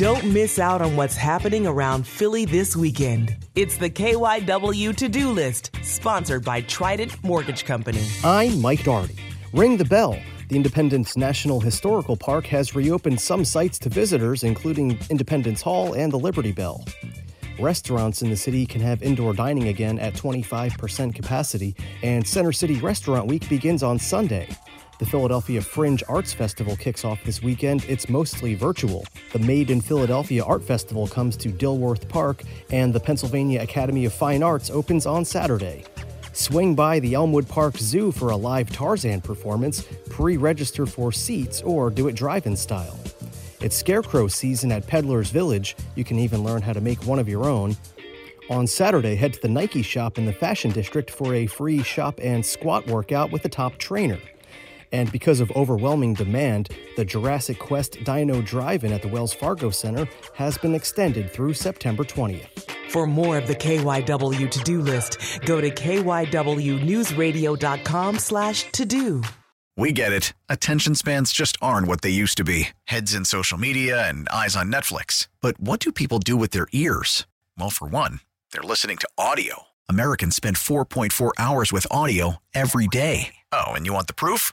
Don't miss out on what's happening around Philly this weekend. It's the KYW to do list, sponsored by Trident Mortgage Company. I'm Mike Dougherty. Ring the bell. The Independence National Historical Park has reopened some sites to visitors, including Independence Hall and the Liberty Bell. Restaurants in the city can have indoor dining again at 25% capacity, and Center City Restaurant Week begins on Sunday. The Philadelphia Fringe Arts Festival kicks off this weekend. It's mostly virtual. The Made in Philadelphia Art Festival comes to Dilworth Park, and the Pennsylvania Academy of Fine Arts opens on Saturday. Swing by the Elmwood Park Zoo for a live Tarzan performance, pre register for seats, or do it drive in style. It's scarecrow season at Peddler's Village. You can even learn how to make one of your own. On Saturday, head to the Nike shop in the Fashion District for a free shop and squat workout with a top trainer. And because of overwhelming demand, the Jurassic Quest Dino Drive In at the Wells Fargo Center has been extended through September 20th. For more of the KYW to-do list, go to kywnewsradio.com slash to-do. We get it. Attention spans just aren't what they used to be heads in social media and eyes on Netflix. But what do people do with their ears? Well, for one, they're listening to audio. Americans spend 4.4 hours with audio every day. Oh, and you want the proof?